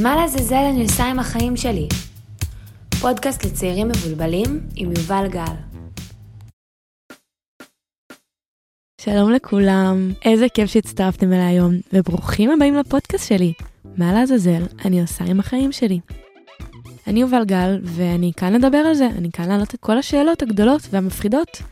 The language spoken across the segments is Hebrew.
מה לעזאזל אני עושה עם החיים שלי? פודקאסט לצעירים מבולבלים עם יובל גל. שלום לכולם, איזה כיף שהצטרפתם אליי היום, וברוכים הבאים לפודקאסט שלי. מה לעזאזל אני עושה עם החיים שלי. אני יובל גל, ואני כאן לדבר על זה, אני כאן לענות את כל השאלות הגדולות והמפחידות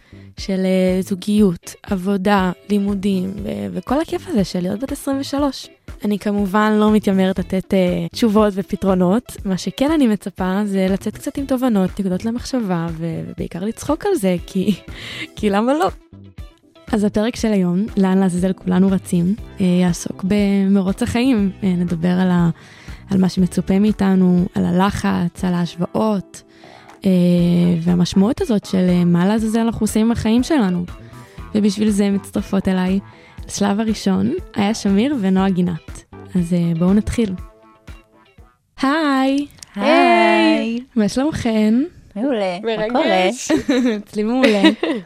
של uh, זוגיות, עבודה, לימודים, ו- וכל הכיף הזה של להיות בת 23. אני כמובן לא מתיימרת לתת uh, תשובות ופתרונות, מה שכן אני מצפה זה לצאת קצת עם תובנות, נקודות למחשבה, ו- ובעיקר לצחוק על זה, כי, כי למה לא? אז הפרק של היום, לאן לעזאזל כולנו רצים, אה, יעסוק במרוץ החיים. אה, נדבר על, ה, על מה שמצופה מאיתנו, על הלחץ, על ההשוואות, אה, והמשמעות הזאת של מה לעזאזל אנחנו עושים עם החיים שלנו. ובשביל זה מצטרפות אליי, לשלב הראשון, איה שמיר ונועה גינת. אז בואו נתחיל. היי! היי! מה שלומכן? מעולה, מה קורה? מרגש. אצלי מעולה,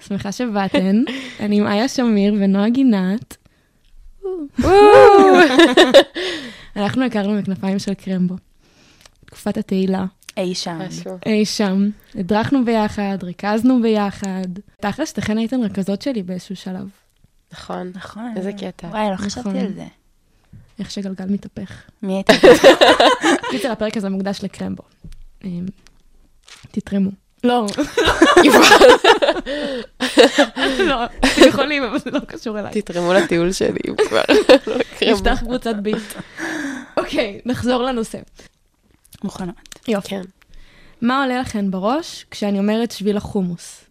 שמחה שבאתן. אני עם איה שמיר ונועה גינת. אנחנו הכרנו מכנפיים של קרמבו. תקופת התהילה. אי שם. משהו. אי שם. הדרכנו ביחד, ריכזנו ביחד. תכל'ס, שתיכן הייתן רכזות שלי באיזשהו שלב. נכון. נכון. איזה קטע. וואי, לא חשבתי נכון. על זה. איך שגלגל מתהפך. מי הייתה? קיצר, הפרק הזה מוקדש לקרמבו. אמ, תתרמו. לא, לא, אתם יכולים, אבל זה לא קשור אליי. תתרמו לטיול שלי אם כבר. לא יקרה נפתח. קבוצת ביט. אוקיי, נחזור לנושא. מוכנות. יופי. כן. מה עולה לכן בראש כשאני אומרת שביל החומוס?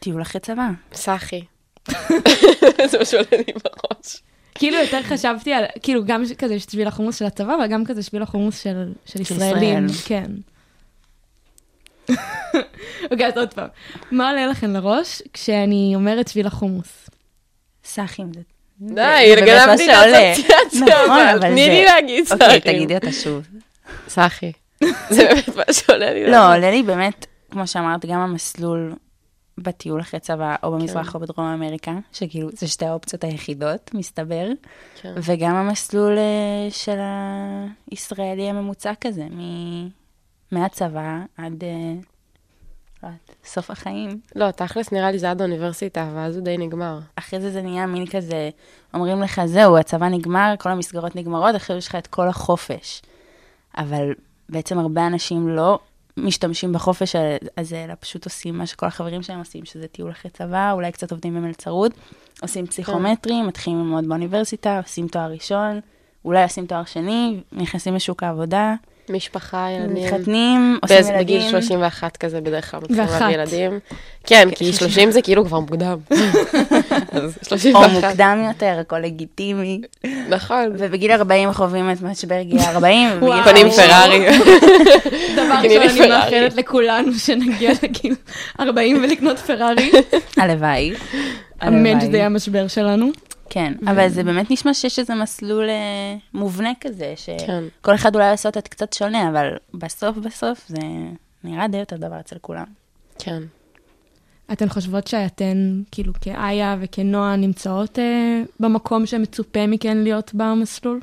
טיול אחרי צבא. סחי. זה מה שעולה לי בראש. כאילו יותר חשבתי על, כאילו גם כזה שביל החומוס של הצבא, אבל גם כזה שביל החומוס של, של ישראלים. ישראל. כן. אוקיי, אז עוד פעם. מה עולה לכן לראש כשאני אומרת שביל החומוס? סאחים. זה- די, זה גנבתי את נכון, אבל אבל תני זה- לי להגיד סחי. אוקיי, תגידי אותה שוב. סחי. זה באמת מה שעולה לי. לא, עולה לי באמת, כמו שאמרת, גם המסלול בטיול אחרי צבא, או במזרח כן. או בדרום אמריקה, שכאילו, זה שתי האופציות היחידות, מסתבר. כן. וגם המסלול אה, של הישראלי הממוצע כזה, מ- מהצבא עד אה, יודעת, סוף החיים. לא, תכלס נראה לי זה עד האוניברסיטה, ואז הוא די נגמר. אחרי זה זה נהיה מין כזה, אומרים לך, זהו, הצבא נגמר, כל המסגרות נגמרות, עכשיו יש לך את כל החופש. אבל בעצם הרבה אנשים לא משתמשים בחופש הזה, אלא פשוט עושים מה שכל החברים שלהם עושים, שזה טיול אחרי צבא, אולי קצת עובדים במלצרות, עושים פסיכומטרי, מתחילים ללמוד באוניברסיטה, עושים תואר ראשון, אולי עושים תואר שני, נכנסים לשוק העבודה, משפחה, ילדים. מתחתנים, עושים ילדים. בגיל 31 כזה בדרך כלל מתחילים. להביא ילדים. כן, כי 30 זה כאילו כבר מוקדם. או 31. מוקדם יותר, הכל לגיטימי. נכון. ובגיל 40 חווים את משבר גיל 40, ובגיל וואו. 50 פרארי. דבר קני לי ראשון, אני פרארי. מאחלת לכולנו שנגיע לגיל 40 ולקנות פרארי. הלוואי. אמן. שזה יהיה המשבר שלנו. כן, אבל זה באמת נשמע שיש איזה מסלול אה, מובנה כזה, כן. שכל אחד אולי עושה אותה קצת שונה, אבל בסוף בסוף זה נראה די אותו דבר אצל כולם. כן. אתן חושבות שאתן, כאילו, כאיה וכנועה, נמצאות אה, במקום שמצופה מכן להיות במסלול?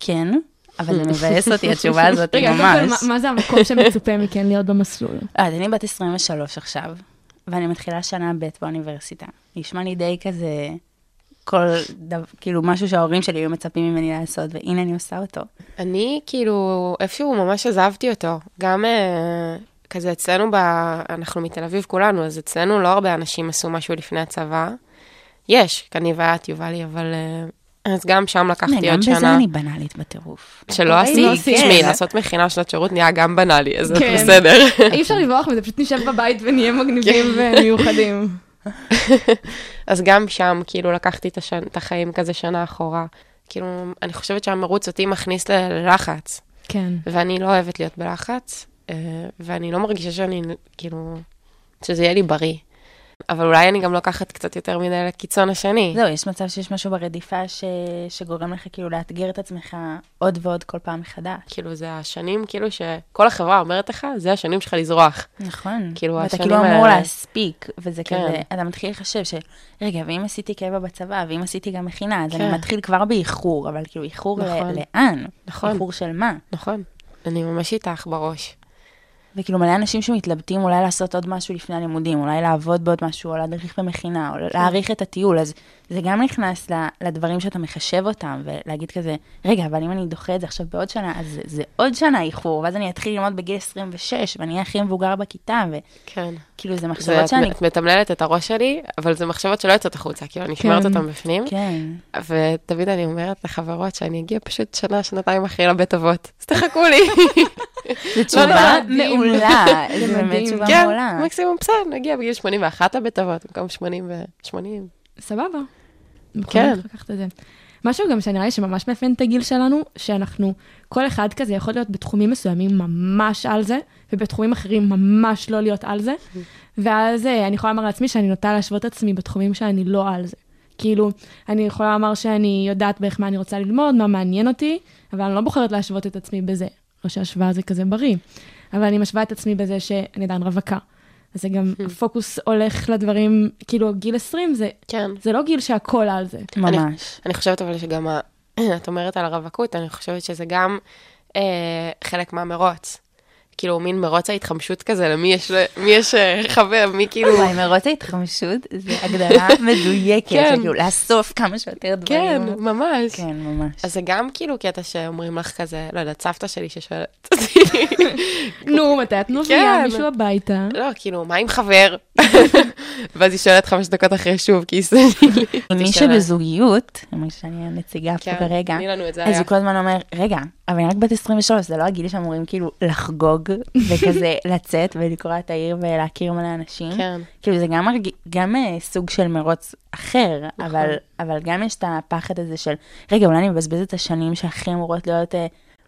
כן, אבל זה מבאס אותי, התשובה הזאת רגע, קודם כל, ממש. מה- מה זה המקום שמצופה מכן להיות במסלול? אה, אז אני בת 23 עכשיו, ואני מתחילה שנה ב' באוניברסיטה. נשמע לי די כזה, כל דבר, כאילו משהו שההורים שלי היו מצפים ממני לעשות, והנה אני עושה אותו. אני כאילו, איפשהו ממש עזבתי אותו. גם אה, כזה אצלנו, ב... אנחנו מתל אביב כולנו, אז אצלנו לא הרבה אנשים עשו משהו לפני הצבא. יש, אני ואת, יובלי, אבל... אה, אז גם שם לקחתי גם עוד בזה שנה. אני בנאלית בטירוף. שלא אוקיי, עשיתי, עשית. תשמעי, כן. לעשות מכינה שנת שירות נהיה גם בנאלי, אז זה כן. בסדר. אי אפשר לברוח מזה, פשוט נשב בבית ונהיה מגניבים ומיוחדים. אז גם שם, כאילו, לקחתי את, החיים כזה שנה אחורה. כאילו, אני חושבת שהמרוץ אותי מכניס ללחץ, כן. ואני לא אוהבת להיות בלחץ, ואני לא מרגישה שאני, כאילו, שזה יהיה לי בריא. אבל אולי אני גם לוקחת קצת יותר מדי לקיצון השני. זהו, יש מצב שיש משהו ברדיפה ש... שגורם לך כאילו לאתגר את עצמך עוד ועוד כל פעם מחדש. כאילו, זה השנים, כאילו, שכל החברה אומרת לך, זה השנים שלך לזרוח. נכון. כאילו, ואתה השנים כאילו אמור האלה- להספיק, וזה כן. כזה, אתה מתחיל לחשב ש... רגע, ואם עשיתי קבע בצבא, ואם עשיתי גם מכינה, אז כן. אני מתחיל כבר באיחור, אבל כאילו איחור ל- נכון. לאן? נכון. איחור של מה? נכון. אני ממש איתך בראש. וכאילו מלא אנשים שמתלבטים אולי לעשות עוד משהו לפני הלימודים, אולי לעבוד בעוד משהו, או להדריך במכינה, או להעריך את הטיול, אז זה גם נכנס לדברים שאתה מחשב אותם, ולהגיד כזה, רגע, אבל אם אני דוחה את זה עכשיו בעוד שנה, אז זה, זה עוד שנה איחור, ואז אני אתחיל ללמוד בגיל 26, ואני אהיה הכי מבוגר בכיתה, כן. וכאילו זה זה, מחשבות את, שאני... את מתמללת את הראש שלי, אבל זה מחשבות שלא יוצאות החוצה, כאילו, אני שומרת כן. אותן בפנים. כן. ותמיד אני אומרת לחברות שאני אגיע פשוט שנה, שנתיים אחרי לבית אבות. אז תחכו לי. זו תשובה מדהים. מעולה, זה זו באמת. תשובה כן, מעולה. מקסימום בסדר, נגיע בגיל 81 לבית אבות, במקום 80 ו-80. סבבה. כן. לקחת את זה. משהו גם שנראה לי שממש מאפיין את הגיל שלנו, שאנחנו, כל אחד כזה יכול להיות בתחומים מסוימים ממש על זה, ובתחומים אחרים ממש לא להיות על זה. ואז אה, אני יכולה לומר לעצמי שאני נוטה להשוות את עצמי בתחומים שאני לא על זה. כאילו, אני יכולה לומר שאני יודעת בערך מה אני רוצה ללמוד, מה מעניין אותי, אבל אני לא בוחרת להשוות את עצמי בזה. לא שהשוואה זה כזה בריא, אבל אני משווה את עצמי בזה שאני עדיין רווקה. אז זה גם, הפוקוס הולך לדברים, כאילו, גיל 20 זה, כן. זה לא גיל שהכל על זה. ממש. אני חושבת אבל שגם, ה- את אומרת על הרווקות, אני חושבת שזה גם אה, חלק מהמרוץ. כאילו, מין מרוץ ההתחמשות כזה, למי יש, מי יש אה, חבר, מי כאילו... וואי, מרוץ ההתחמשות זה הגדרה מדויקת, כן. כאילו לאסוף כמה שיותר כן, דברים. ממש. כן, ממש. אז זה גם כאילו קטע שאומרים לך כזה, לא יודעת, סבתא שלי ששואלת אותי, נו, מתי את מביאה כן. מישהו הביתה? לא, כאילו, מה עם חבר? ואז היא שואלת חמש דקות אחרי שוב, כי היא לי. מי. שבזוגיות, למרות שאני הנציגה פה כן, כרגע, אז. הוא כל הזמן אומר, רגע, אבל אני רק בת 23, זה לא הגיל שאמורים כאילו לחגוג, וכזה לצאת ולקרוע את העיר ולהכיר מלא אנשים. כן. כאילו זה גם. גם אה, סוג של מרוץ אחר, נכון. אבל, אבל גם יש את הפחד הזה של, רגע, אולי אני מבזבז את השנים שהכי אמורות להיות אה,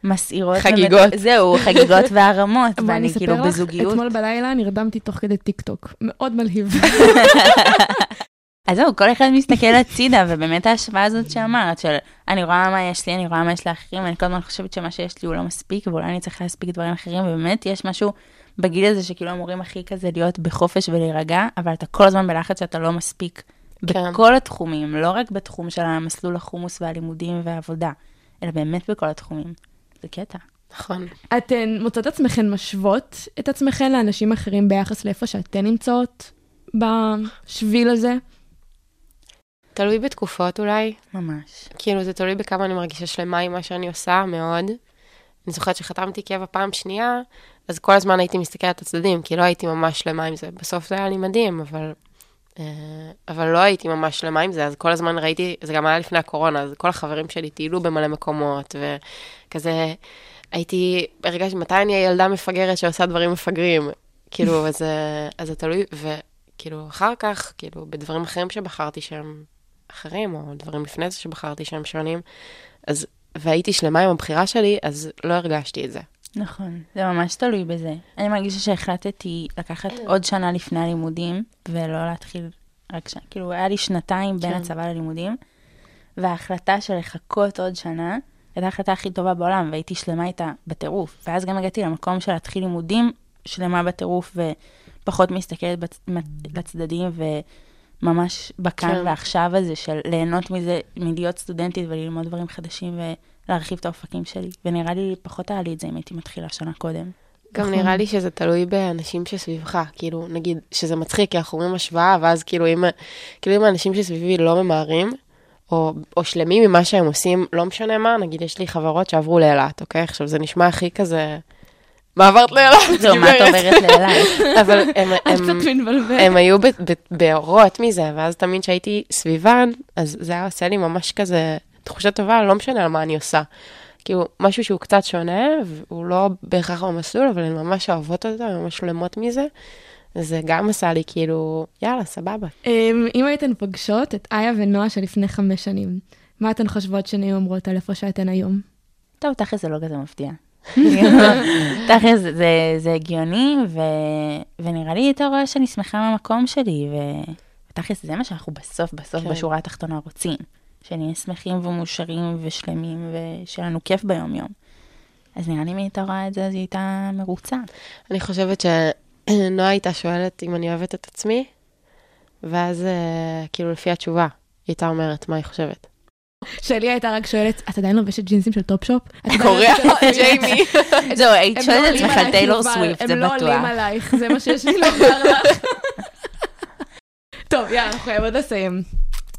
מסעירות. חגיגות. ומת- זהו, חגיגות והרמות, אני ואני אספר כאילו לך, בזוגיות. אתמול בלילה נרדמתי תוך כדי טיק טוק. מאוד מלהיב. אז זהו, כל אחד מסתכל הצידה, ובאמת ההשוואה הזאת שאמרת, של אני רואה מה יש לי, אני רואה מה יש לאחרים, ואני כל הזמן חושבת שמה שיש לי הוא לא מספיק, ואולי אני צריך להספיק דברים אחרים, ובאמת יש משהו בגיל הזה שכאילו אמורים הכי כזה להיות בחופש ולהירגע, אבל אתה כל הזמן בלחץ שאתה לא מספיק. כן. בכל התחומים, לא רק בתחום של המסלול החומוס והלימודים והעבודה, אלא באמת בכל התחומים. זה קטע. נכון. אתן מוצאות עצמכן משוות את עצמכן לאנשים אחרים ביחס לאיפה שאתן נמצאות בשביל הזה? תלוי בתקופות אולי. ממש. כאילו, זה תלוי בכמה אני מרגישה שלמה עם מה שאני עושה, מאוד. אני זוכרת שחתמתי קבע פעם שנייה, אז כל הזמן הייתי מסתכלת על הצדדים, כי לא הייתי ממש שלמה עם זה. בסוף זה היה לי מדהים, אבל... אה, אבל לא הייתי ממש שלמה עם זה, אז כל הזמן ראיתי, זה גם היה לפני הקורונה, אז כל החברים שלי טיילו במלא מקומות, וכזה, הייתי, הרגשתי, מתי אני הילדה מפגרת שעושה דברים מפגרים? כאילו, אז, אה, אז זה תלוי, וכאילו, אחר כך, כאילו, בדברים אחרים שבחרתי שהם אחרים, או דברים לפני זה שבחרתי שהם שונים, אז, והייתי שלמה עם הבחירה שלי, אז לא הרגשתי את זה. נכון, זה ממש תלוי בזה. אני מרגישה שהחלטתי לקחת עוד שנה לפני הלימודים, ולא להתחיל רק שנה. כאילו, היה לי שנתיים בין כן. הצבא ללימודים, וההחלטה של לחכות עוד שנה, הייתה ההחלטה הכי טובה בעולם, והייתי שלמה איתה בטירוף. ואז גם הגעתי למקום של להתחיל לימודים, שלמה בטירוף, ופחות מסתכלת בצ... לצדדים, וממש בכאן כן. ועכשיו הזה של ליהנות מזה, מלהיות סטודנטית וללמוד דברים חדשים, ולהרחיב את האופקים שלי. ונראה לי פחות היה לי את זה אם הייתי מתחילה שנה קודם. גם נראה לי שזה תלוי באנשים שסביבך, כאילו, נגיד, שזה מצחיק, כי אנחנו אומרים השוואה, ואז כאילו אם, כאילו אם האנשים שסביבי לא ממהרים, או, או שלמים ממה שהם עושים, לא משנה מה, נגיד, יש לי חברות שעברו לאילת, אוקיי? עכשיו, זה נשמע הכי כזה... מה עברת לאילת? זהו, מה את גברת?" עוברת לאילת? אבל הם, הם. הם היו באורות מזה, ואז תמיד כשהייתי סביבן, אז זה היה עושה לי ממש כזה תחושה טובה, לא משנה על מה אני עושה. כאילו, משהו שהוא קצת שונה, והוא לא בהכרח במסלול, אבל הן ממש אוהבות אותו, הן ממש שלמות מזה. זה גם עשה לי כאילו, יאללה, סבבה. אמ, אם הייתן פוגשות את איה ונועה של לפני חמש שנים, מה אתן חושבות שהן היו אומרות על איפה שאתן היום? טוב, תכל'ס זה לא כזה מפתיע. תכל'ס, זה, זה הגיוני, ו, ונראה לי, אתה רואה שאני שמחה מהמקום שלי, ותכל'ס, זה מה שאנחנו בסוף, בסוף, כן. בשורה התחתונה רוצים. שנהיה שמחים ומאושרים ושלמים, ושיהיה לנו כיף ביום-יום. אז נראה לי אם היא הייתה רואה את זה, אז היא הייתה מרוצה. אני חושבת שנועה הייתה שואלת אם אני אוהבת את עצמי, ואז אה, כאילו לפי התשובה, היא הייתה אומרת מה היא חושבת. שלי הייתה רק שואלת, את עדיין לובשת ג'ינסים של טופ-שופ? לובשת- ג'יימי. זהו, היית שואלת לא את עצמך עלייך, טיילור סוויפט, זה הם לא עולים בטוח. עלייך, זה מה שיש לי לומר לך. טוב, יאללה, אנחנו חייבות לסיים.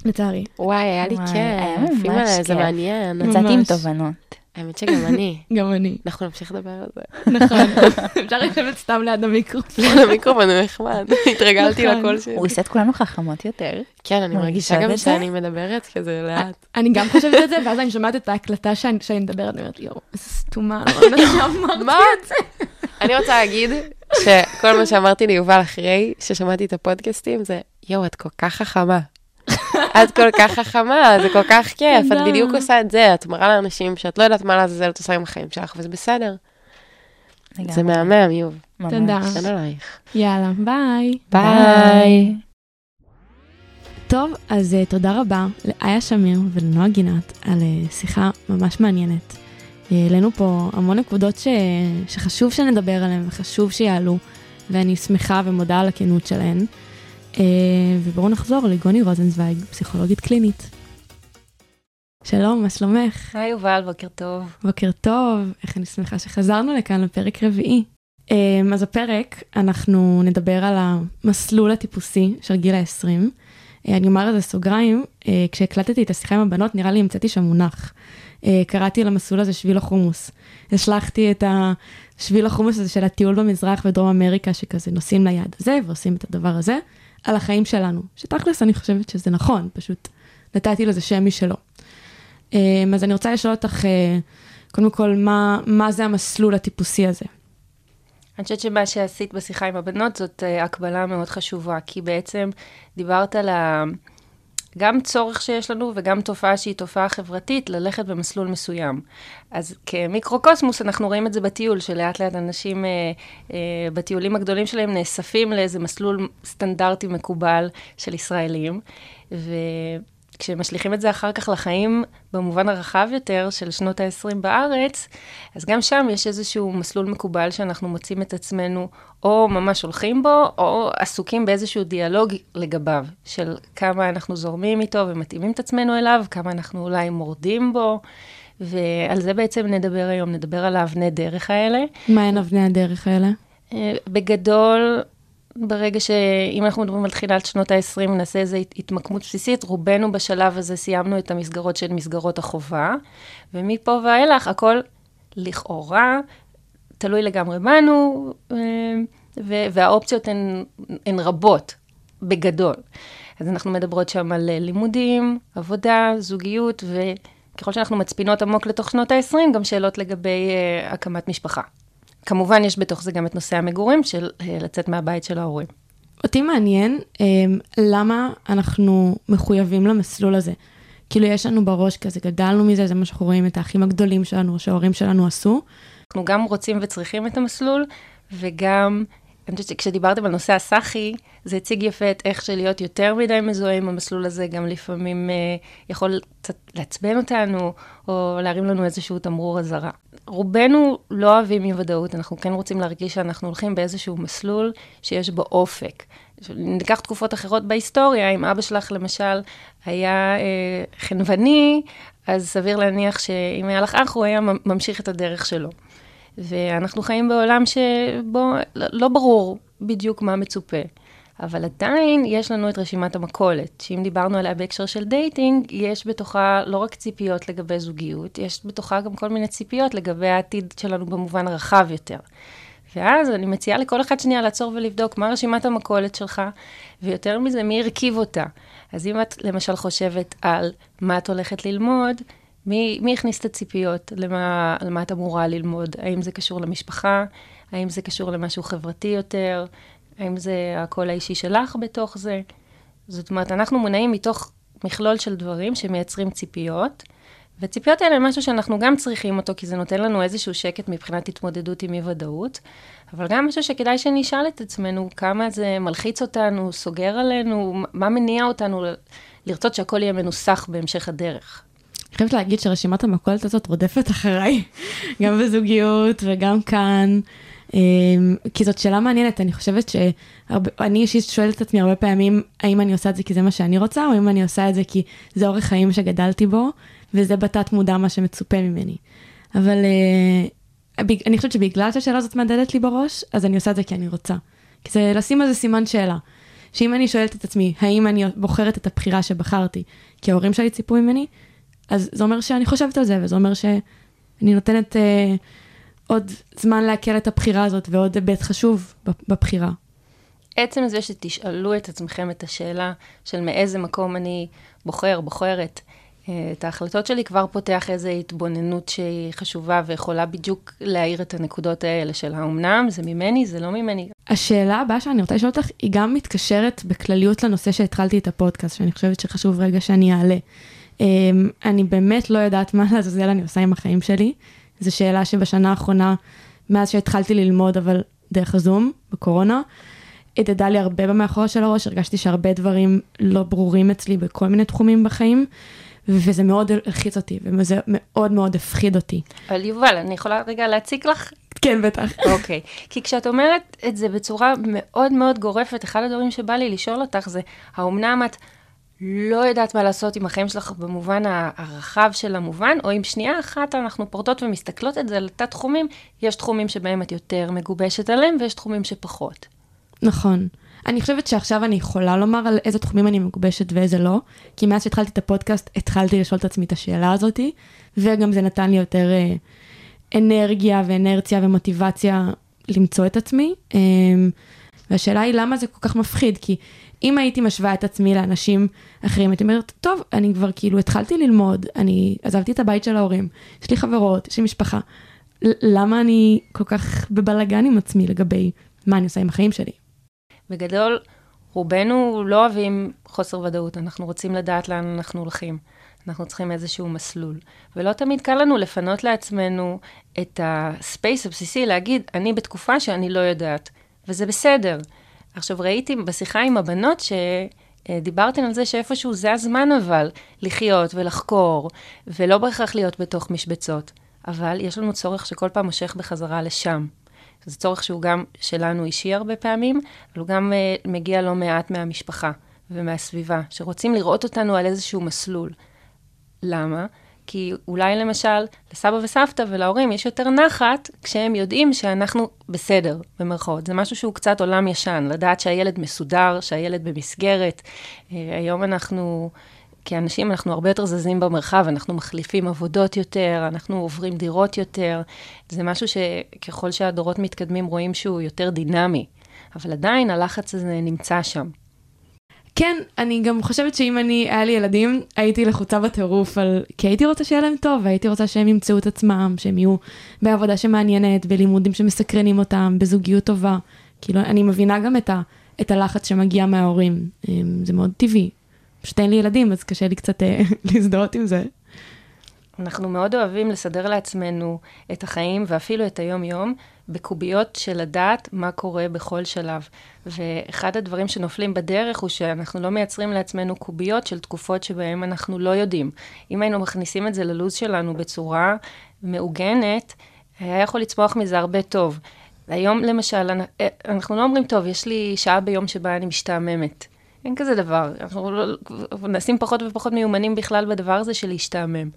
לצערי. וואי, היה לי כיף. היה ממש אימא'לה, זה כיף. מעניין. ממש. יצאתי עם תובנות. האמת שגם אני. גם אני. אנחנו נמשיך לדבר על זה. נכון. אפשר לשבת סתם ליד המיקרופון. המיקרופון הוא נחמד, התרגלתי נכון. לקול שלי. הוא עושה את כולנו חכמות יותר. כן, אני מרגישה גם? שאני מדברת כזה לאט. אני גם חושבת את זה, ואז אני שומעת את ההקלטה שאני מדברת, אני אומרת, יואו, איזה סתומה, לא מה? את זה. אני רוצה להגיד שכל מה שאמרתי ליובל אחרי ששמעתי את הפודקאסטים זה, יואו, את כל כך חכמה. את כל כך חכמה, זה כל כך כיף, את תודה. בדיוק עושה את זה, את מראה לאנשים שאת לא יודעת מה לעזאזל את עושה עם החיים שלך, וזה בסדר. זה מהמם, יוב. תודה. אין עלייך. יאללה, ביי. ביי. טוב, אז uh, תודה רבה לאיה שמיר ולנועה גינת על uh, שיחה ממש מעניינת. Uh, העלינו פה המון נקודות ש... שחשוב שנדבר עליהן וחשוב שיעלו, ואני שמחה ומודה על הכנות שלהן. Uh, ובואו נחזור לגוני רוזנצוויג, פסיכולוגית קלינית. שלום, מה שלומך? היי יובל, בוקר טוב. בוקר טוב, איך אני שמחה שחזרנו לכאן לפרק רביעי. Um, אז הפרק, אנחנו נדבר על המסלול הטיפוסי של גיל ה-20. Uh, אני אומר לזה סוגריים, כשהקלטתי את השיחה עם הבנות, נראה לי המצאתי שם מונח. קראתי למסלול הזה שביל החומוס. השלכתי את השביל החומוס הזה של הטיול במזרח ודרום אמריקה, שכזה נוסעים ליעד הזה ועושים את הדבר הזה, על החיים שלנו. שתכלס אני חושבת שזה נכון, פשוט נתתי לזה שם משלו. Um, אז אני רוצה לשאול אותך, uh, קודם כל, מה, מה זה המסלול הטיפוסי הזה? אני חושבת שמה שעשית בשיחה עם הבנות זאת אה, הקבלה מאוד חשובה, כי בעצם דיברת על ה... גם צורך שיש לנו וגם תופעה שהיא תופעה חברתית, ללכת במסלול מסוים. אז כמיקרוקוסמוס אנחנו רואים את זה בטיול, שלאט לאט אנשים אה, אה, בטיולים הגדולים שלהם נאספים לאיזה מסלול סטנדרטי מקובל של ישראלים, וכשמשליכים את זה אחר כך לחיים במובן הרחב יותר של שנות ה-20 בארץ, אז גם שם יש איזשהו מסלול מקובל שאנחנו מוצאים את עצמנו או ממש הולכים בו, או עסוקים באיזשהו דיאלוג לגביו, של כמה אנחנו זורמים איתו ומתאימים את עצמנו אליו, כמה אנחנו אולי מורדים בו, ועל זה בעצם נדבר היום, נדבר על האבני דרך האלה. מה הן אבני הדרך האלה? אה, בגדול, ברגע שאם אנחנו מדברים על תחילת שנות ה-20, נעשה איזו התמקמות בסיסית, רובנו בשלב הזה סיימנו את המסגרות של מסגרות החובה, ומפה ואילך הכל לכאורה תלוי לגמרי בנו, אה, והאופציות הן, הן רבות, בגדול. אז אנחנו מדברות שם על אה, לימודים, עבודה, זוגיות, וככל שאנחנו מצפינות עמוק לתוך שנות ה-20, גם שאלות לגבי uh, הקמת משפחה. כמובן, יש בתוך זה גם את נושא המגורים, של uh, לצאת מהבית של ההורים. אותי מעניין um, למה אנחנו מחויבים למסלול הזה. כאילו יש לנו בראש כזה, גדלנו מזה, זה מה שאנחנו רואים את האחים הגדולים שלנו, שההורים שלנו עשו. אנחנו גם רוצים וצריכים את המסלול, וגם, אני חושבת שכשדיברתם על נושא הסאחי, זה הציג יפה את איך שלהיות יותר מדי מזוהה עם המסלול הזה, גם לפעמים אה, יכול קצת לעצבן אותנו, או להרים לנו איזשהו תמרור אזהרה. רובנו לא אוהבים אי ודאות, אנחנו כן רוצים להרגיש שאנחנו הולכים באיזשהו מסלול שיש בו אופק. ניקח תקופות אחרות בהיסטוריה, אם אבא שלך למשל היה אה, חנווני, אז סביר להניח שאם היה לך אח, הוא היה ממשיך את הדרך שלו. ואנחנו חיים בעולם שבו לא ברור בדיוק מה מצופה. אבל עדיין יש לנו את רשימת המכולת, שאם דיברנו עליה בהקשר של dating, יש בתוכה לא רק ציפיות לגבי זוגיות, יש בתוכה גם כל מיני ציפיות לגבי העתיד שלנו במובן הרחב יותר. ואז אני מציעה לכל אחד שנייה לעצור ולבדוק מה רשימת המכולת שלך, ויותר מזה, מי הרכיב אותה. אז אם את למשל חושבת על מה את הולכת ללמוד, מי, מי הכניס את הציפיות למה, למה את אמורה ללמוד? האם זה קשור למשפחה? האם זה קשור למשהו חברתי יותר? האם זה הקול האישי שלך בתוך זה? זאת אומרת, אנחנו מונעים מתוך מכלול של דברים שמייצרים ציפיות, וציפיות האלה הן משהו שאנחנו גם צריכים אותו, כי זה נותן לנו איזשהו שקט מבחינת התמודדות עם אי-ודאות, אבל גם משהו שכדאי שנשאל את עצמנו, כמה זה מלחיץ אותנו, סוגר עלינו, מה מניע אותנו לרצות שהכל יהיה מנוסח בהמשך הדרך. אני חייבת להגיד שרשימת המכולת הזאת רודפת אחריי, גם בזוגיות וגם כאן, כי זאת שאלה מעניינת, אני חושבת שאני אישית שואלת את עצמי הרבה פעמים, האם אני עושה את זה כי זה מה שאני רוצה, או אם אני עושה את זה כי זה אורח חיים שגדלתי בו, וזה בתת מודע מה שמצופה ממני. אבל uh, אני חושבת שבגלל שהשאלה הזאת מהדהדת לי בראש, אז אני עושה את זה כי אני רוצה. כי זה לשים על זה סימן שאלה. שאם אני שואלת את עצמי, האם אני בוחרת את הבחירה שבחרתי כי ההורים שלי ציפו ממני, אז זה אומר שאני חושבת על זה, וזה אומר שאני נותנת uh, עוד זמן לעכל את הבחירה הזאת ועוד היבט חשוב בבחירה. עצם זה שתשאלו את עצמכם את השאלה של מאיזה מקום אני בוחר, בוחרת, את ההחלטות שלי כבר פותח איזו התבוננות שהיא חשובה ויכולה בדיוק להאיר את הנקודות האלה של האומנם, זה ממני, זה לא ממני. השאלה הבאה שאני רוצה לשאול אותך, היא גם מתקשרת בכלליות לנושא שהתחלתי את הפודקאסט, שאני חושבת שחשוב רגע שאני אעלה. אמ, אני באמת לא יודעת מה לעזאזל אני עושה עם החיים שלי. זו שאלה שבשנה האחרונה, מאז שהתחלתי ללמוד, אבל דרך הזום, בקורונה, הדהדה לי הרבה במאחורה של הראש, הרגשתי שהרבה דברים לא ברורים אצלי בכל מיני תחומים בחיים. וזה מאוד הלחיץ אותי, וזה מאוד מאוד הפחיד אותי. אבל יובל, אני יכולה רגע להציג לך? כן, בטח. אוקיי. okay. כי כשאת אומרת את זה בצורה מאוד מאוד גורפת, אחד הדברים שבא לי לשאול אותך זה, האומנם את לא יודעת מה לעשות עם החיים שלך במובן הרחב של המובן, או אם שנייה אחת אנחנו פורטות ומסתכלות את זה על תת תחומים, יש תחומים שבהם את יותר מגובשת עליהם, ויש תחומים שפחות. נכון. אני חושבת שעכשיו אני יכולה לומר על איזה תחומים אני מגובשת ואיזה לא, כי מאז שהתחלתי את הפודקאסט, התחלתי לשאול את עצמי את השאלה הזאתי, וגם זה נתן לי יותר אה, אנרגיה ואנרציה ומוטיבציה למצוא את עצמי. אה, והשאלה היא למה זה כל כך מפחיד, כי אם הייתי משווה את עצמי לאנשים אחרים, הייתי אומרת, טוב, אני כבר כאילו התחלתי ללמוד, אני עזבתי את הבית של ההורים, יש לי חברות, יש לי משפחה, למה אני כל כך בבלאגן עם עצמי לגבי מה אני עושה עם החיים שלי? בגדול, רובנו לא אוהבים חוסר ודאות, אנחנו רוצים לדעת לאן אנחנו הולכים. אנחנו צריכים איזשהו מסלול. ולא תמיד קל לנו לפנות לעצמנו את הספייס הבסיסי, להגיד, אני בתקופה שאני לא יודעת, וזה בסדר. עכשיו, ראיתי בשיחה עם הבנות שדיברתם על זה שאיפשהו זה הזמן אבל לחיות ולחקור, ולא בהכרח להיות בתוך משבצות. אבל יש לנו צורך שכל פעם מושך בחזרה לשם. זה צורך שהוא גם שלנו אישי הרבה פעמים, אבל הוא גם uh, מגיע לא מעט מהמשפחה ומהסביבה, שרוצים לראות אותנו על איזשהו מסלול. למה? כי אולי למשל לסבא וסבתא ולהורים יש יותר נחת כשהם יודעים שאנחנו בסדר, במרכאות. זה משהו שהוא קצת עולם ישן, לדעת שהילד מסודר, שהילד במסגרת. Uh, היום אנחנו כאנשים אנחנו הרבה יותר זזים במרחב, אנחנו מחליפים עבודות יותר, אנחנו עוברים דירות יותר. זה משהו שככל שהדורות מתקדמים רואים שהוא יותר דינמי, אבל עדיין הלחץ הזה נמצא שם. כן, אני גם חושבת שאם אני, היה לי ילדים, הייתי לחוצה בטירוף על... כי הייתי רוצה שיהיה להם טוב, והייתי רוצה שהם ימצאו את עצמם, שהם יהיו בעבודה שמעניינת, בלימודים שמסקרנים אותם, בזוגיות טובה. כאילו, אני מבינה גם את, ה, את הלחץ שמגיע מההורים. אמ, זה מאוד טבעי. פשוט אין לי ילדים, אז קשה לי קצת אה, להזדהות עם זה. אנחנו מאוד אוהבים לסדר לעצמנו את החיים ואפילו את היום-יום בקוביות של לדעת מה קורה בכל שלב. ואחד הדברים שנופלים בדרך הוא שאנחנו לא מייצרים לעצמנו קוביות של תקופות שבהן אנחנו לא יודעים. אם היינו מכניסים את זה ללו"ז שלנו בצורה מעוגנת, היה יכול לצמוח מזה הרבה טוב. היום למשל, אה, אנחנו לא אומרים, טוב, יש לי שעה ביום שבה אני משתעממת. אין כזה דבר. אנחנו לא, נעשים פחות ופחות מיומנים בכלל בדבר הזה של להשתעמם.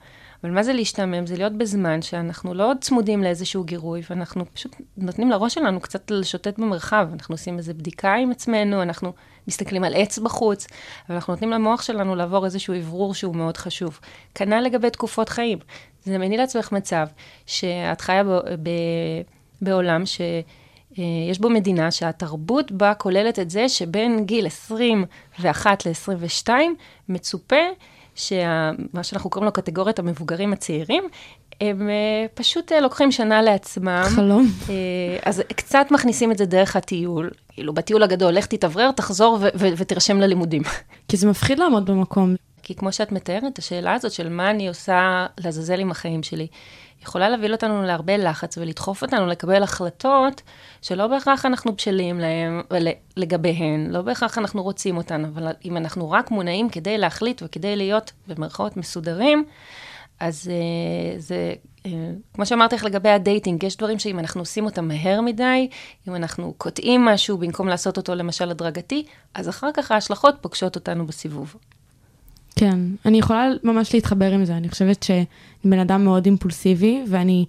אבל מה זה להשתעמם? זה להיות בזמן שאנחנו לא צמודים לאיזשהו גירוי, ואנחנו פשוט נותנים לראש שלנו קצת לשוטט במרחב. אנחנו עושים איזו בדיקה עם עצמנו, אנחנו מסתכלים על עץ בחוץ, ואנחנו נותנים למוח שלנו לעבור איזשהו אוורור שהוא מאוד חשוב. כנ"ל לגבי תקופות חיים. זה דמייני לעצמך מצב שאת חיה ב, ב, בעולם ש... אה, יש בו מדינה שהתרבות בה כוללת את זה שבין גיל 21 ל-22 מצופה שמה שאנחנו קוראים לו קטגוריית המבוגרים הצעירים, הם uh, פשוט uh, לוקחים שנה לעצמם. חלום. Uh, אז קצת מכניסים את זה דרך הטיול. כאילו, בטיול הגדול, לך תתאוורר, תחזור ו- ו- ותרשם ללימודים. כי זה מפחיד לעמוד במקום. כי כמו שאת מתארת, השאלה הזאת של מה אני עושה לעזאזל עם החיים שלי, יכולה להביא אותנו להרבה לחץ ולדחוף אותנו לקבל החלטות שלא בהכרח אנחנו בשלים להם, לגביהן, לא בהכרח אנחנו רוצים אותן, אבל אם אנחנו רק מונעים כדי להחליט וכדי להיות במרכאות מסודרים, אז uh, זה, uh, כמו שאמרתי לך לגבי הדייטינג, יש דברים שאם אנחנו עושים אותם מהר מדי, אם אנחנו קוטעים משהו במקום לעשות אותו למשל הדרגתי, אז אחר כך ההשלכות פוגשות אותנו בסיבוב. כן, אני יכולה ממש להתחבר עם זה. אני חושבת שאני בן אדם מאוד אימפולסיבי, ואני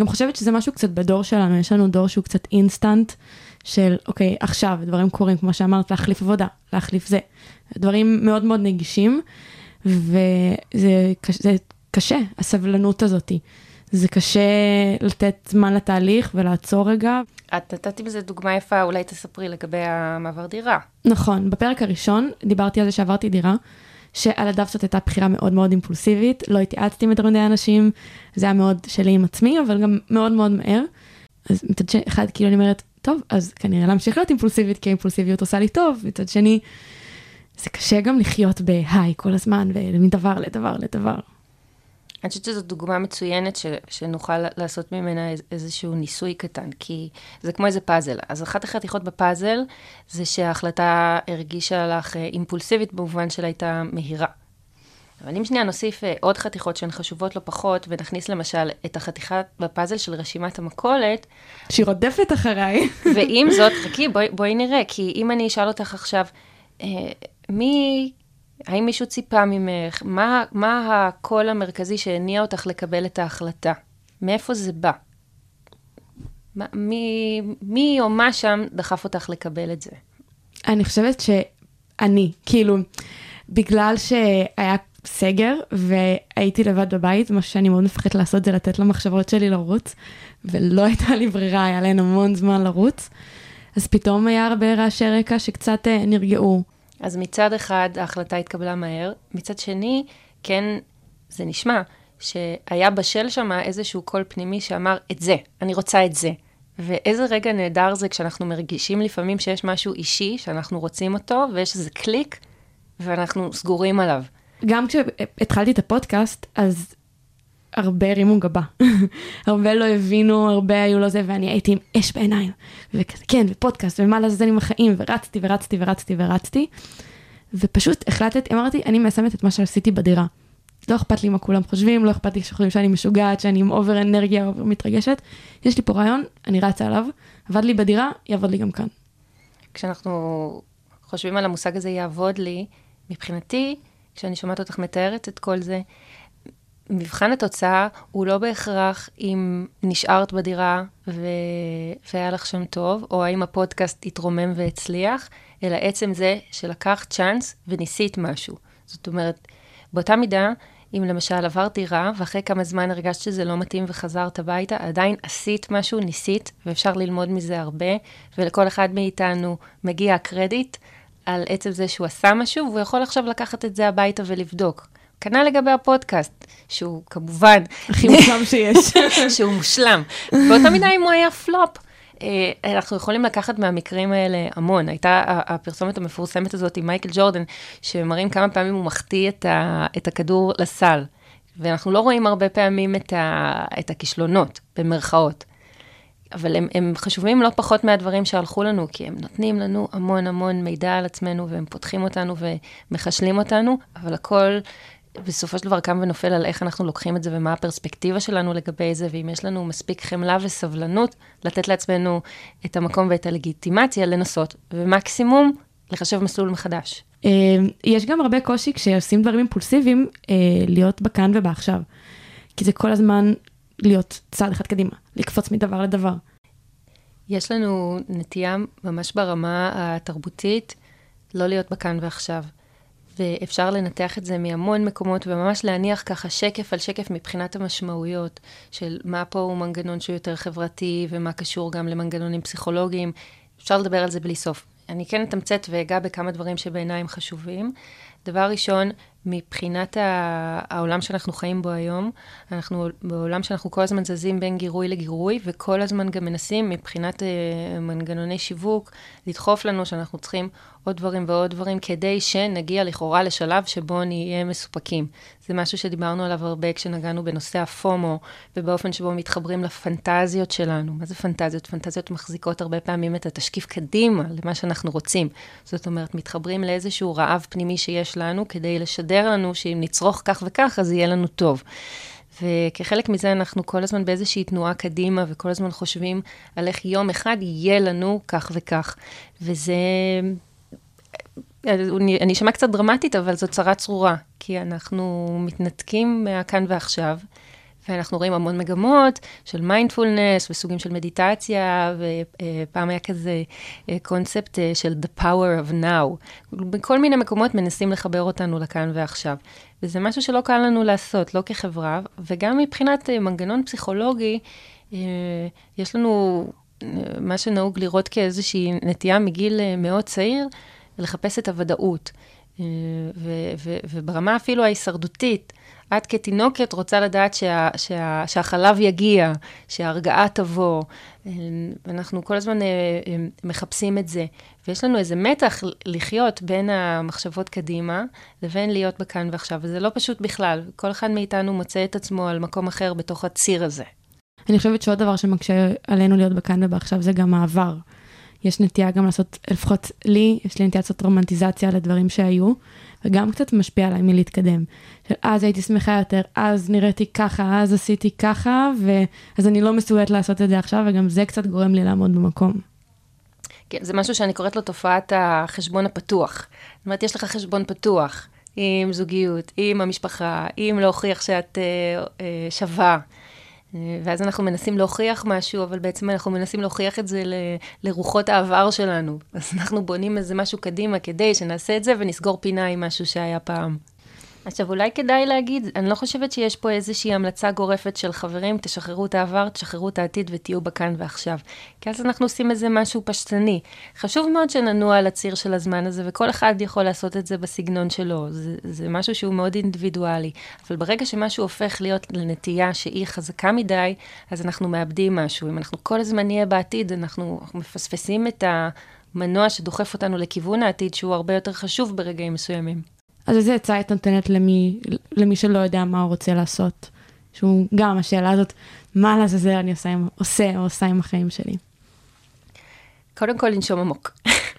גם חושבת שזה משהו קצת בדור שלנו, יש לנו דור שהוא קצת אינסטנט, של אוקיי, עכשיו דברים קורים, כמו שאמרת, להחליף עבודה, להחליף זה. דברים מאוד מאוד נגישים, וזה קשה, הסבלנות הזאתי. זה קשה לתת זמן לתהליך ולעצור רגע. את נתת עם זה דוגמה יפה, אולי תספרי לגבי המעבר דירה. נכון, בפרק הראשון דיברתי על זה שעברתי דירה, שעל הדף זאת הייתה בחירה מאוד מאוד אימפולסיבית, לא התייעצתי עם יותר אנשים, זה היה מאוד שלי עם עצמי, אבל גם מאוד מאוד מהר. אז מצד אחד, כאילו אני אומרת, טוב, אז כנראה להמשיך להיות אימפולסיבית, כי האימפולסיביות עושה לי טוב, מצד שני, זה קשה גם לחיות בהיי כל הזמן, ומדבר לדבר לדבר. אני חושבת שזו דוגמה מצוינת ש, שנוכל לעשות ממנה איזשהו ניסוי קטן, כי זה כמו איזה פאזל. אז אחת החתיכות בפאזל זה שההחלטה הרגישה לך אה, אימפולסיבית במובן שלה הייתה מהירה. אבל אם שנייה נוסיף אה, עוד חתיכות שהן חשובות לא פחות, ונכניס למשל את החתיכה בפאזל של רשימת המכולת. שהיא רודפת אחריי. ועם זאת, חכי, בואי, בואי נראה, כי אם אני אשאל אותך עכשיו, אה, מי האם מישהו ציפה ממך? מה, מה הקול המרכזי שהניע אותך לקבל את ההחלטה? מאיפה זה בא? מי, מי או מה שם דחף אותך לקבל את זה? אני חושבת שאני, כאילו, בגלל שהיה סגר והייתי לבד בבית, מה שאני מאוד מפחדת לעשות זה לתת למחשבות שלי לרוץ, ולא הייתה לי ברירה, היה להן המון זמן לרוץ. אז פתאום היה הרבה רעשי רקע שקצת אה, נרגעו. אז מצד אחד ההחלטה התקבלה מהר, מצד שני, כן, זה נשמע שהיה בשל שם איזשהו קול פנימי שאמר, את זה, אני רוצה את זה. ואיזה רגע נהדר זה כשאנחנו מרגישים לפעמים שיש משהו אישי, שאנחנו רוצים אותו, ויש איזה קליק, ואנחנו סגורים עליו. גם כשהתחלתי את הפודקאסט, אז הרבה הרימו גבה. הרבה לא הבינו, הרבה היו לו זה, ואני הייתי עם אש בעיניים. וכזה, כן, ופודקאסט, ומה לעזאזל עם החיים, ורצתי ורצתי ורצתי ורצתי. ופשוט החלטתי, אמרתי, אני מיישמת את מה שעשיתי בדירה. לא אכפת לי מה כולם חושבים, לא אכפת לי שחושבים שאני משוגעת, שאני עם over אנרגיה, over מתרגשת. יש לי פה רעיון, אני רצה עליו, עבד לי בדירה, יעבוד לי גם כאן. כשאנחנו חושבים על המושג הזה יעבוד לי, מבחינתי, כשאני שומעת אותך מתארת את כל זה, מבחן התוצאה הוא לא בהכרח אם נשארת בדירה ו... והיה לך שם טוב, או האם הפודקאסט התרומם והצליח, אלא עצם זה שלקחת צ'אנס וניסית משהו. זאת אומרת, באותה מידה, אם למשל עברת דירה, ואחרי כמה זמן הרגשת שזה לא מתאים וחזרת הביתה, עדיין עשית משהו, ניסית, ואפשר ללמוד מזה הרבה, ולכל אחד מאיתנו מגיע הקרדיט על עצם זה שהוא עשה משהו, והוא יכול עכשיו לקחת את זה הביתה ולבדוק. כנ"ל לגבי הפודקאסט, שהוא כמובן... הכי מושלם שיש. שהוא מושלם. באותה מידה אם הוא היה פלופ. אה, אנחנו יכולים לקחת מהמקרים האלה המון. הייתה הפרסומת המפורסמת הזאת עם מייקל ג'ורדן, שמראים כמה פעמים הוא מחטיא את, ה, את הכדור לסל. ואנחנו לא רואים הרבה פעמים את, ה, את הכישלונות, במרכאות. אבל הם, הם חשובים לא פחות מהדברים שהלכו לנו, כי הם נותנים לנו המון המון מידע על עצמנו, והם פותחים אותנו ומחשלים אותנו, אבל הכל בסופו של דבר קם ונופל על איך אנחנו לוקחים את זה ומה הפרספקטיבה שלנו לגבי זה, ואם יש לנו מספיק חמלה וסבלנות, לתת לעצמנו את המקום ואת הלגיטימציה לנסות, ומקסימום, לחשב מסלול מחדש. אה, יש גם הרבה קושי כשעושים דברים אימפולסיביים, אה, להיות בכאן ובעכשיו. כי זה כל הזמן להיות צעד אחד קדימה, לקפוץ מדבר לדבר. יש לנו נטייה ממש ברמה התרבותית לא להיות בכאן ועכשיו. ואפשר לנתח את זה מהמון מקומות, וממש להניח ככה שקף על שקף מבחינת המשמעויות של מה פה הוא מנגנון שהוא יותר חברתי, ומה קשור גם למנגנונים פסיכולוגיים. אפשר לדבר על זה בלי סוף. אני כן אתמצת ואגע בכמה דברים שבעיניי הם חשובים. דבר ראשון, מבחינת העולם שאנחנו חיים בו היום, אנחנו בעולם שאנחנו כל הזמן זזים בין גירוי לגירוי, וכל הזמן גם מנסים מבחינת uh, מנגנוני שיווק לדחוף לנו שאנחנו צריכים עוד דברים ועוד דברים, כדי שנגיע לכאורה לשלב שבו נהיה מסופקים. זה משהו שדיברנו עליו הרבה כשנגענו בנושא הפומו, ובאופן שבו מתחברים לפנטזיות שלנו. מה זה פנטזיות? פנטזיות מחזיקות הרבה פעמים את התשקיף קדימה למה שאנחנו רוצים. זאת אומרת, מתחברים לאיזשהו רעב פנימי שיש לנו, כדי לשדר לנו שאם נצרוך כך וכך, אז יהיה לנו טוב. וכחלק מזה אנחנו כל הזמן באיזושהי תנועה קדימה, וכל הזמן חושבים על איך יום אחד יהיה לנו כך וכך. וזה אני אשמע קצת דרמטית, אבל זו צרה צרורה, כי אנחנו מתנתקים מהכאן ועכשיו, ואנחנו רואים המון מגמות של מיינדפולנס וסוגים של מדיטציה, ופעם היה כזה קונספט אה, של The Power of Now. בכל מיני מקומות מנסים לחבר אותנו לכאן ועכשיו. וזה משהו שלא קל לנו לעשות, לא כחברה, וגם מבחינת אה, מנגנון פסיכולוגי, אה, יש לנו מה שנהוג לראות כאיזושהי נטייה מגיל מאוד צעיר, לחפש את הוודאות. אה, ו- ו- וברמה אפילו ההישרדותית, את כתינוקת רוצה לדעת שה- שה- שהחלב יגיע, שההרגעה תבוא, אה, ואנחנו כל הזמן אה, מחפשים את זה. ויש לנו איזה מתח לחיות בין המחשבות קדימה לבין להיות בכאן ועכשיו, וזה לא פשוט בכלל. כל אחד מאיתנו מוצא את עצמו על מקום אחר בתוך הציר הזה. אני חושבת שעוד דבר שמקשה עלינו להיות בכאן ובעכשיו זה גם העבר. יש נטייה גם לעשות, לפחות לי, יש לי נטייה לעשות רומנטיזציה לדברים שהיו, וגם קצת משפיע עליי מלהתקדם. של אז הייתי שמחה יותר, אז נראיתי ככה, אז עשיתי ככה, ואז אני לא מסוגלת לעשות את זה עכשיו, וגם זה קצת גורם לי לעמוד במקום. כן, זה משהו שאני קוראת לו תופעת החשבון הפתוח. זאת אומרת, יש לך חשבון פתוח עם זוגיות, עם המשפחה, עם להוכיח שאת אה, אה, שווה. ואז אנחנו מנסים להוכיח משהו, אבל בעצם אנחנו מנסים להוכיח את זה ל, לרוחות העבר שלנו. אז אנחנו בונים איזה משהו קדימה כדי שנעשה את זה ונסגור פינה עם משהו שהיה פעם. עכשיו, אולי כדאי להגיד, אני לא חושבת שיש פה איזושהי המלצה גורפת של חברים, תשחררו את העבר, תשחררו את העתיד ותהיו בכאן ועכשיו. כי אז אנחנו עושים איזה משהו פשטני. חשוב מאוד שננוע על הציר של הזמן הזה, וכל אחד יכול לעשות את זה בסגנון שלו. זה, זה משהו שהוא מאוד אינדיבידואלי. אבל ברגע שמשהו הופך להיות לנטייה שהיא חזקה מדי, אז אנחנו מאבדים משהו. אם אנחנו כל הזמן נהיה בעתיד, אנחנו מפספסים את המנוע שדוחף אותנו לכיוון העתיד, שהוא הרבה יותר חשוב ברגעים מסוימים. אז איזה עצה היית נותנת למי, למי שלא יודע מה הוא רוצה לעשות? שהוא גם, השאלה הזאת, מה לעזאזל אני עושה, עם, עושה או עושה עם החיים שלי? קודם כל לנשום עמוק.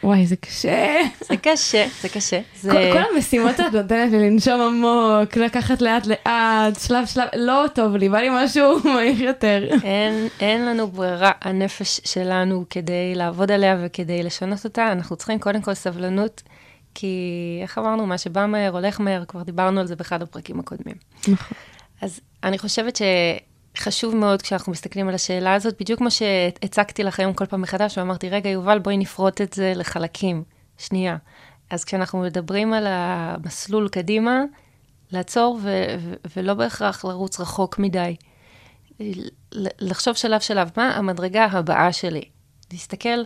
וואי, זה קשה. זה קשה, זה קשה. זה... כל, כל המשימות שאת נותנת לי לנשום עמוק, לקחת לאט לאט, שלב שלב, לא טוב לי, בא לי משהו מהיר יותר. אין, אין לנו ברירה, הנפש שלנו כדי לעבוד עליה וכדי לשנות אותה, אנחנו צריכים קודם כל סבלנות כי איך אמרנו, מה שבא מהר הולך מהר, כבר דיברנו על זה באחד הפרקים הקודמים. נכון. אז אני חושבת שחשוב מאוד כשאנחנו מסתכלים על השאלה הזאת, בדיוק כמו שהצגתי לך היום כל פעם מחדש, ואמרתי, רגע, יובל, בואי נפרוט את זה לחלקים. שנייה. אז כשאנחנו מדברים על המסלול קדימה, לעצור ו- ו- ולא בהכרח לרוץ רחוק מדי. לחשוב שלב שלב, מה המדרגה הבאה שלי? להסתכל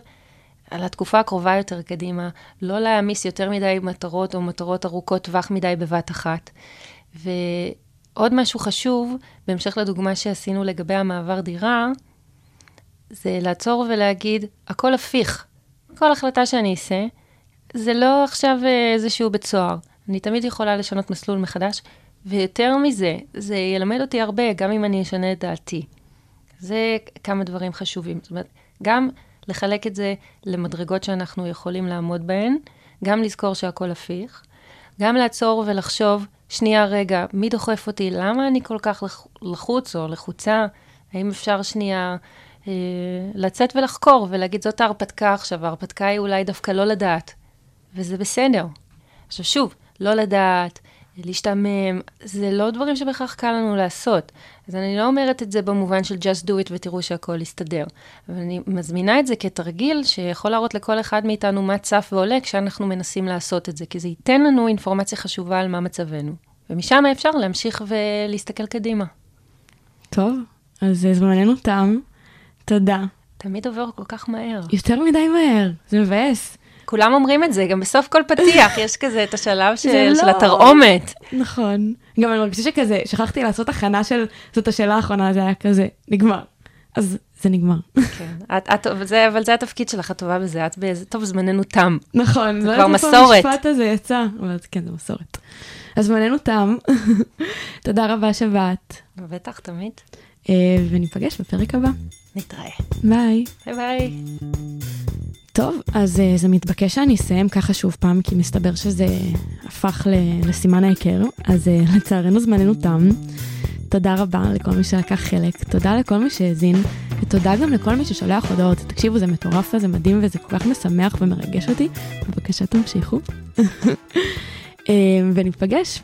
על התקופה הקרובה יותר קדימה, לא להעמיס יותר מדי מטרות או מטרות ארוכות טווח מדי בבת אחת. ועוד משהו חשוב, בהמשך לדוגמה שעשינו לגבי המעבר דירה, זה לעצור ולהגיד, הכל הפיך. כל החלטה שאני אעשה, זה לא עכשיו אה, איזשהו בית סוהר. אני תמיד יכולה לשנות מסלול מחדש, ויותר מזה, זה ילמד אותי הרבה, גם אם אני אשנה את דעתי. זה כמה דברים חשובים. זאת אומרת, גם לחלק את זה למדרגות שאנחנו יכולים לעמוד בהן, גם לזכור שהכל הפיך, גם לעצור ולחשוב, שנייה, רגע, מי דוחף אותי? למה אני כל כך לחוץ או לחוצה? האם אפשר שנייה אה, לצאת ולחקור ולהגיד, זאת ההרפתקה עכשיו, ההרפתקה היא אולי דווקא לא לדעת, וזה בסדר. עכשיו שוב, לא לדעת, להשתעמם, זה לא דברים שבהכרח קל לנו לעשות. אז אני לא אומרת את זה במובן של just do it ותראו שהכל יסתדר. אבל אני מזמינה את זה כתרגיל שיכול להראות לכל אחד מאיתנו מה צף ועולה כשאנחנו מנסים לעשות את זה, כי זה ייתן לנו אינפורמציה חשובה על מה מצבנו. ומשם אפשר להמשיך ולהסתכל קדימה. טוב, אז זמננו תם. תודה. תמיד עובר כל כך מהר. יותר מדי מהר, זה מבאס. כולם אומרים את זה, גם בסוף כל פתיח יש כזה את השלב של, לא. של התרעומת. נכון. גם אני מרגישה שכזה, שכחתי לעשות הכנה של, זאת השאלה האחרונה, זה היה כזה, נגמר. אז זה נגמר. כן, את, את, זה, אבל זה התפקיד שלך, את טובה בזה, את באיזה, טוב, זמננו תם. נכון, זה לא כבר מסורת. המשפט הזה יצא, אבל כן, זה מסורת. אז זמננו תם. תודה רבה שבאת, בטח, תמיד. אה, וניפגש בפרק הבא. נתראה. ביי. ביי ביי. טוב, אז אה, זה מתבקש שאני אסיים ככה שוב פעם, כי מסתבר שזה הפך לסימן ההיכר, אז אה, לצערנו זמננו תם. תודה רבה לכל מי שלקח חלק, תודה לכל מי שהאזין, ותודה גם לכל מי ששולח הודעות. תקשיבו, זה מטורף וזה מדהים וזה כל כך משמח ומרגש אותי. בבקשה תמשיכו. אה, וניפגש